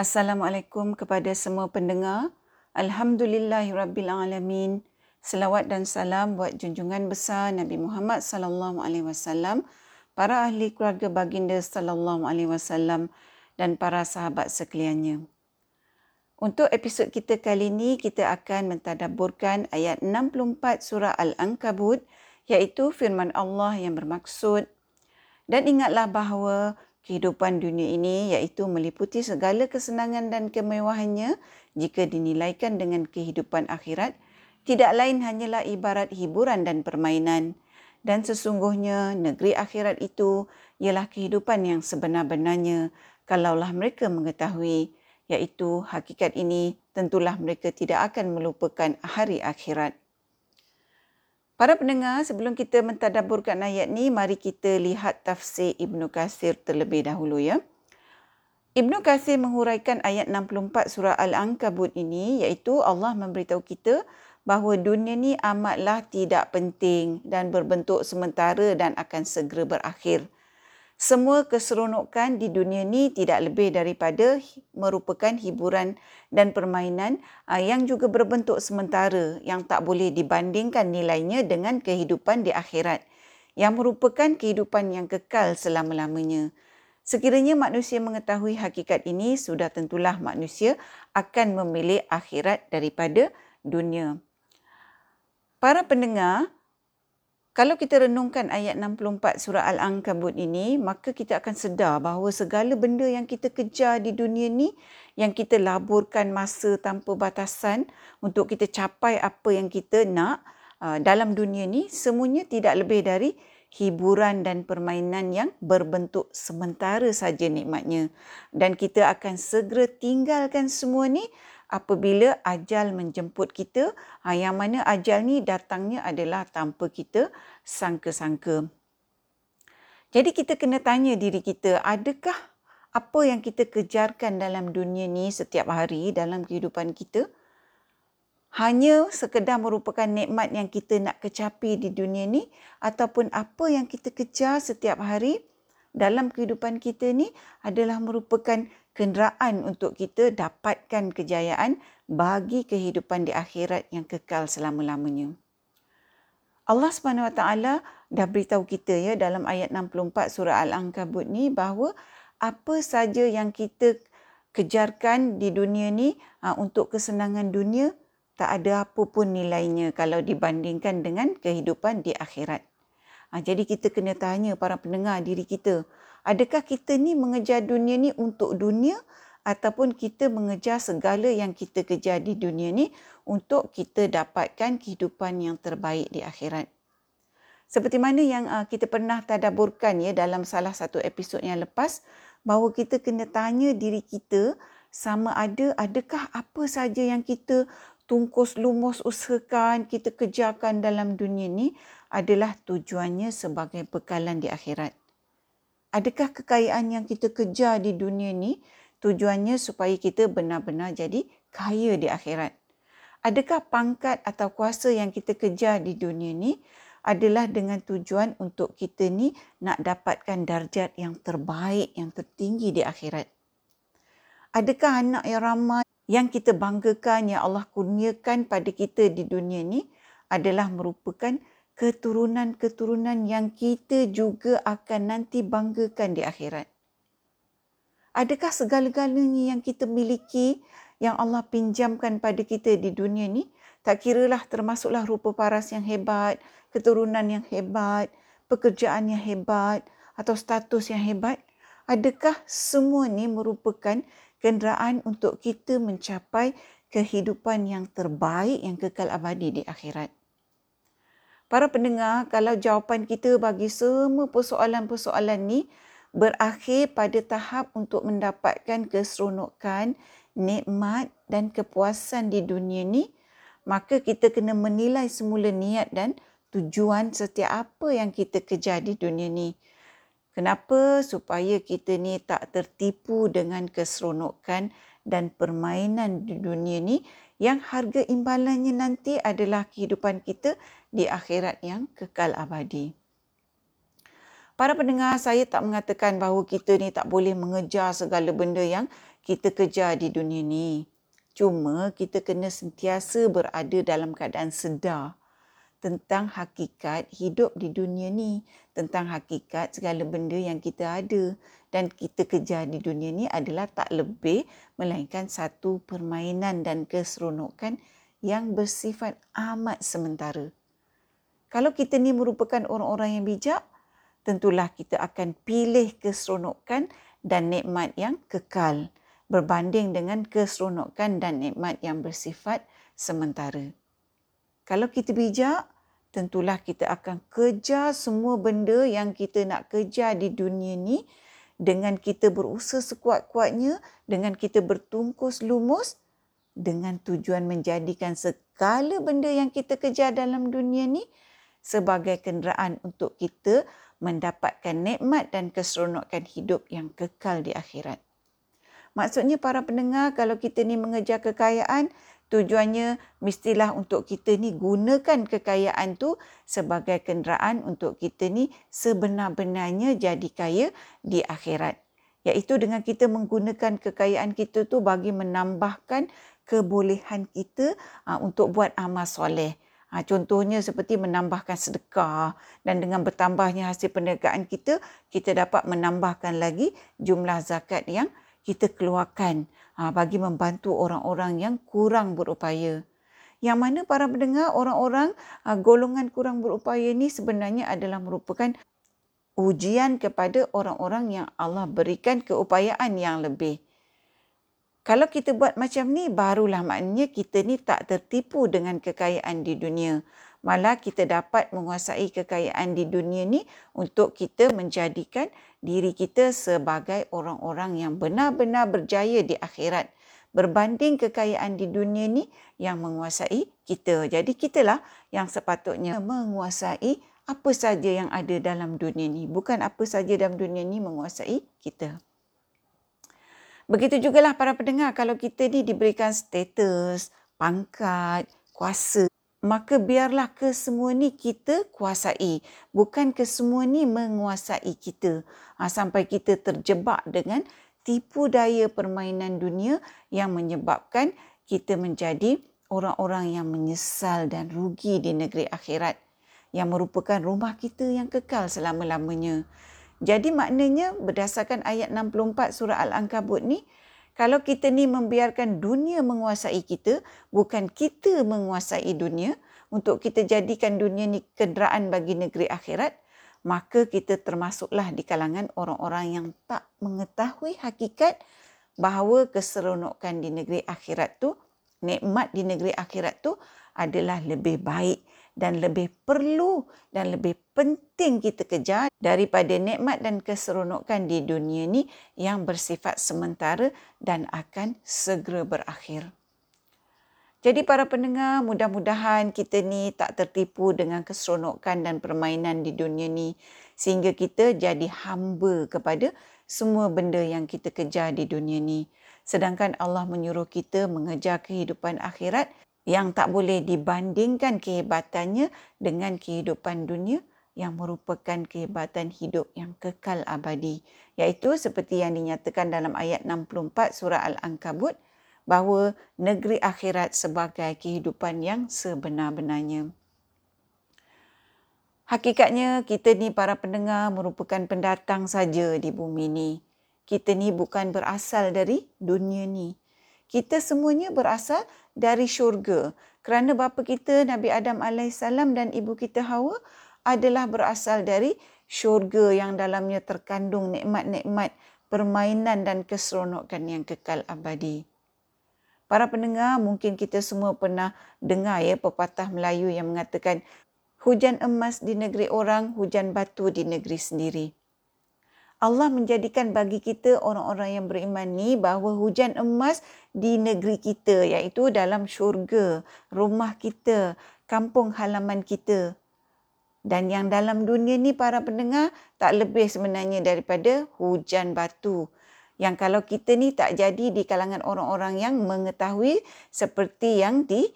Assalamualaikum kepada semua pendengar. Alhamdulillahirabbilalamin. Selawat dan salam buat junjungan besar Nabi Muhammad sallallahu alaihi wasallam, para ahli keluarga baginda sallallahu alaihi wasallam dan para sahabat sekaliannya. Untuk episod kita kali ini, kita akan mentadabburkan ayat 64 surah Al-Ankabut iaitu firman Allah yang bermaksud dan ingatlah bahawa kehidupan dunia ini iaitu meliputi segala kesenangan dan kemewahannya jika dinilaikan dengan kehidupan akhirat. Tidak lain hanyalah ibarat hiburan dan permainan. Dan sesungguhnya negeri akhirat itu ialah kehidupan yang sebenar-benarnya kalaulah mereka mengetahui iaitu hakikat ini tentulah mereka tidak akan melupakan hari akhirat Para pendengar, sebelum kita mentadaburkan ayat ni, mari kita lihat tafsir Ibnu Kasir terlebih dahulu ya. Ibnu Kasir menguraikan ayat 64 surah Al-Ankabut ini iaitu Allah memberitahu kita bahawa dunia ni amatlah tidak penting dan berbentuk sementara dan akan segera berakhir semua keseronokan di dunia ni tidak lebih daripada merupakan hiburan dan permainan ah, yang juga berbentuk sementara yang tak boleh dibandingkan nilainya dengan kehidupan di akhirat yang merupakan kehidupan yang kekal selama-lamanya. Sekiranya manusia mengetahui hakikat ini, sudah tentulah manusia akan memilih akhirat daripada dunia. Para pendengar, kalau kita renungkan ayat 64 surah Al-Ankabut ini, maka kita akan sedar bahawa segala benda yang kita kejar di dunia ni, yang kita laburkan masa tanpa batasan untuk kita capai apa yang kita nak uh, dalam dunia ni, semuanya tidak lebih dari hiburan dan permainan yang berbentuk sementara saja nikmatnya. Dan kita akan segera tinggalkan semua ni apabila ajal menjemput kita ha, yang mana ajal ni datangnya adalah tanpa kita sangka-sangka. Jadi kita kena tanya diri kita, adakah apa yang kita kejarkan dalam dunia ni setiap hari dalam kehidupan kita hanya sekedar merupakan nikmat yang kita nak kecapi di dunia ni ataupun apa yang kita kejar setiap hari dalam kehidupan kita ni adalah merupakan kenderaan untuk kita dapatkan kejayaan bagi kehidupan di akhirat yang kekal selama-lamanya. Allah Subhanahu Wa Taala dah beritahu kita ya dalam ayat 64 surah Al-Ankabut ni bahawa apa saja yang kita kejarkan di dunia ni ha, untuk kesenangan dunia tak ada apa pun nilainya kalau dibandingkan dengan kehidupan di akhirat. Ha, jadi kita kena tanya para pendengar diri kita, adakah kita ni mengejar dunia ni untuk dunia ataupun kita mengejar segala yang kita kejar di dunia ni untuk kita dapatkan kehidupan yang terbaik di akhirat. Seperti mana yang uh, kita pernah tadaburkan ya dalam salah satu episod yang lepas bahawa kita kena tanya diri kita sama ada adakah apa saja yang kita tungkus lumus usahakan kita kejarkan dalam dunia ni adalah tujuannya sebagai bekalan di akhirat. Adakah kekayaan yang kita kejar di dunia ni tujuannya supaya kita benar-benar jadi kaya di akhirat? Adakah pangkat atau kuasa yang kita kejar di dunia ni adalah dengan tujuan untuk kita ni nak dapatkan darjat yang terbaik, yang tertinggi di akhirat? Adakah anak yang ramai yang kita banggakan yang Allah kurniakan pada kita di dunia ni adalah merupakan keturunan-keturunan yang kita juga akan nanti banggakan di akhirat. Adakah segala-galanya yang kita miliki yang Allah pinjamkan pada kita di dunia ni tak kiralah termasuklah rupa paras yang hebat, keturunan yang hebat, pekerjaan yang hebat atau status yang hebat, adakah semua ni merupakan kenderaan untuk kita mencapai kehidupan yang terbaik yang kekal abadi di akhirat? Para pendengar, kalau jawapan kita bagi semua persoalan-persoalan ni berakhir pada tahap untuk mendapatkan keseronokan, nikmat dan kepuasan di dunia ni, maka kita kena menilai semula niat dan tujuan setiap apa yang kita kejar di dunia ni. Kenapa? Supaya kita ni tak tertipu dengan keseronokan dan permainan di dunia ni yang harga imbalannya nanti adalah kehidupan kita di akhirat yang kekal abadi. Para pendengar, saya tak mengatakan bahawa kita ni tak boleh mengejar segala benda yang kita kejar di dunia ni. Cuma kita kena sentiasa berada dalam keadaan sedar tentang hakikat hidup di dunia ni, tentang hakikat segala benda yang kita ada dan kita kejar di dunia ni adalah tak lebih melainkan satu permainan dan keseronokan yang bersifat amat sementara. Kalau kita ni merupakan orang-orang yang bijak, tentulah kita akan pilih keseronokan dan nikmat yang kekal berbanding dengan keseronokan dan nikmat yang bersifat sementara. Kalau kita bijak, tentulah kita akan kejar semua benda yang kita nak kejar di dunia ni dengan kita berusaha sekuat-kuatnya, dengan kita bertungkus lumus dengan tujuan menjadikan segala benda yang kita kejar dalam dunia ni sebagai kenderaan untuk kita mendapatkan nikmat dan keseronokan hidup yang kekal di akhirat. Maksudnya para pendengar kalau kita ni mengejar kekayaan, tujuannya mestilah untuk kita ni gunakan kekayaan tu sebagai kenderaan untuk kita ni sebenar-benarnya jadi kaya di akhirat. Iaitu dengan kita menggunakan kekayaan kita tu bagi menambahkan kebolehan kita uh, untuk buat amal soleh. Ha, contohnya seperti menambahkan sedekah dan dengan bertambahnya hasil perniagaan kita, kita dapat menambahkan lagi jumlah zakat yang kita keluarkan ha, bagi membantu orang-orang yang kurang berupaya. Yang mana para pendengar orang-orang ha, golongan kurang berupaya ini sebenarnya adalah merupakan ujian kepada orang-orang yang Allah berikan keupayaan yang lebih. Kalau kita buat macam ni, barulah maknanya kita ni tak tertipu dengan kekayaan di dunia malah kita dapat menguasai kekayaan di dunia ni untuk kita menjadikan diri kita sebagai orang-orang yang benar-benar berjaya di akhirat berbanding kekayaan di dunia ni yang menguasai kita. Jadi kitalah yang sepatutnya menguasai apa saja yang ada dalam dunia ni, bukan apa saja dalam dunia ni menguasai kita. Begitu jugalah para pendengar kalau kita ni diberikan status, pangkat, kuasa maka biarlah kesemua ni kita kuasai. Bukan kesemua ni menguasai kita. Ha, sampai kita terjebak dengan tipu daya permainan dunia yang menyebabkan kita menjadi orang-orang yang menyesal dan rugi di negeri akhirat. Yang merupakan rumah kita yang kekal selama-lamanya. Jadi maknanya berdasarkan ayat 64 surah Al-Ankabut ni kalau kita ni membiarkan dunia menguasai kita, bukan kita menguasai dunia untuk kita jadikan dunia ni kenderaan bagi negeri akhirat, maka kita termasuklah di kalangan orang-orang yang tak mengetahui hakikat bahawa keseronokan di negeri akhirat tu, nikmat di negeri akhirat tu adalah lebih baik dan lebih perlu dan lebih penting kita kejar daripada nikmat dan keseronokan di dunia ni yang bersifat sementara dan akan segera berakhir. Jadi para pendengar, mudah-mudahan kita ni tak tertipu dengan keseronokan dan permainan di dunia ni sehingga kita jadi hamba kepada semua benda yang kita kejar di dunia ni. Sedangkan Allah menyuruh kita mengejar kehidupan akhirat yang tak boleh dibandingkan kehebatannya dengan kehidupan dunia yang merupakan kehebatan hidup yang kekal abadi. Iaitu seperti yang dinyatakan dalam ayat 64 surah al-ankabut bahawa negeri akhirat sebagai kehidupan yang sebenar-benarnya. Hakikatnya kita ni para pendengar merupakan pendatang saja di bumi ni. Kita ni bukan berasal dari dunia ni. Kita semuanya berasal dari syurga. Kerana bapa kita Nabi Adam AS dan ibu kita Hawa adalah berasal dari syurga yang dalamnya terkandung nikmat-nikmat permainan dan keseronokan yang kekal abadi. Para pendengar, mungkin kita semua pernah dengar ya pepatah Melayu yang mengatakan hujan emas di negeri orang, hujan batu di negeri sendiri. Allah menjadikan bagi kita orang-orang yang beriman ni bahawa hujan emas di negeri kita iaitu dalam syurga, rumah kita, kampung halaman kita. Dan yang dalam dunia ni para pendengar tak lebih sebenarnya daripada hujan batu. Yang kalau kita ni tak jadi di kalangan orang-orang yang mengetahui seperti yang di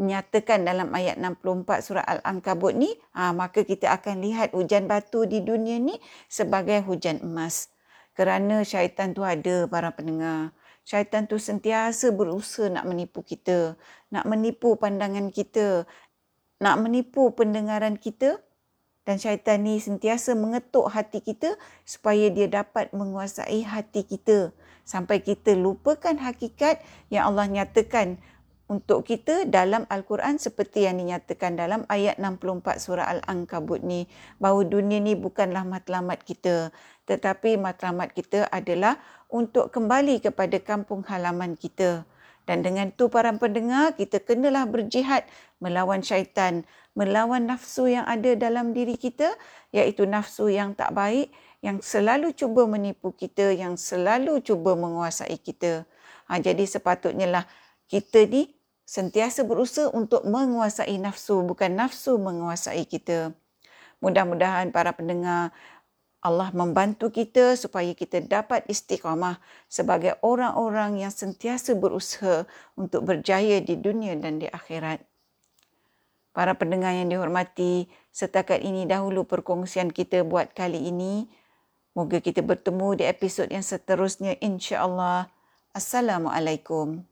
nyatakan dalam ayat 64 surah Al-Ankabut ni, ha, maka kita akan lihat hujan batu di dunia ni sebagai hujan emas. Kerana syaitan tu ada para pendengar. Syaitan tu sentiasa berusaha nak menipu kita, nak menipu pandangan kita, nak menipu pendengaran kita dan syaitan ni sentiasa mengetuk hati kita supaya dia dapat menguasai hati kita sampai kita lupakan hakikat yang Allah nyatakan untuk kita dalam Al-Quran seperti yang dinyatakan dalam ayat 64 surah Al-Ankabut ni bahawa dunia ni bukanlah matlamat kita tetapi matlamat kita adalah untuk kembali kepada kampung halaman kita. Dan dengan tu para pendengar, kita kenalah berjihad melawan syaitan, melawan nafsu yang ada dalam diri kita, iaitu nafsu yang tak baik, yang selalu cuba menipu kita, yang selalu cuba menguasai kita. Ha, jadi sepatutnya lah kita ni sentiasa berusaha untuk menguasai nafsu, bukan nafsu menguasai kita. Mudah-mudahan para pendengar Allah membantu kita supaya kita dapat istiqamah sebagai orang-orang yang sentiasa berusaha untuk berjaya di dunia dan di akhirat. Para pendengar yang dihormati, setakat ini dahulu perkongsian kita buat kali ini. Moga kita bertemu di episod yang seterusnya insya-Allah. Assalamualaikum.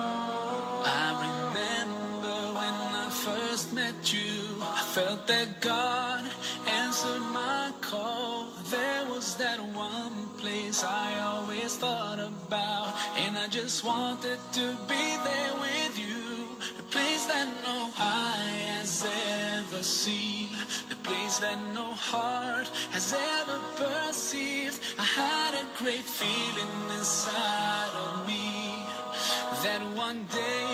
felt that God answered my call. There was that one place I always thought about, and I just wanted to be there with you. The place that no eye has ever seen, the place that no heart has ever perceived. I had a great feeling inside of me that one day